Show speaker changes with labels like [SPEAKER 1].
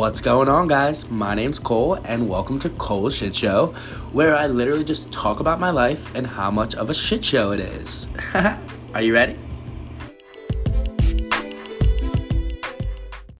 [SPEAKER 1] What's going on, guys? My name's Cole, and welcome to Cole's Shit Show, where I literally just talk about my life and how much of a shit show it is. Are you ready?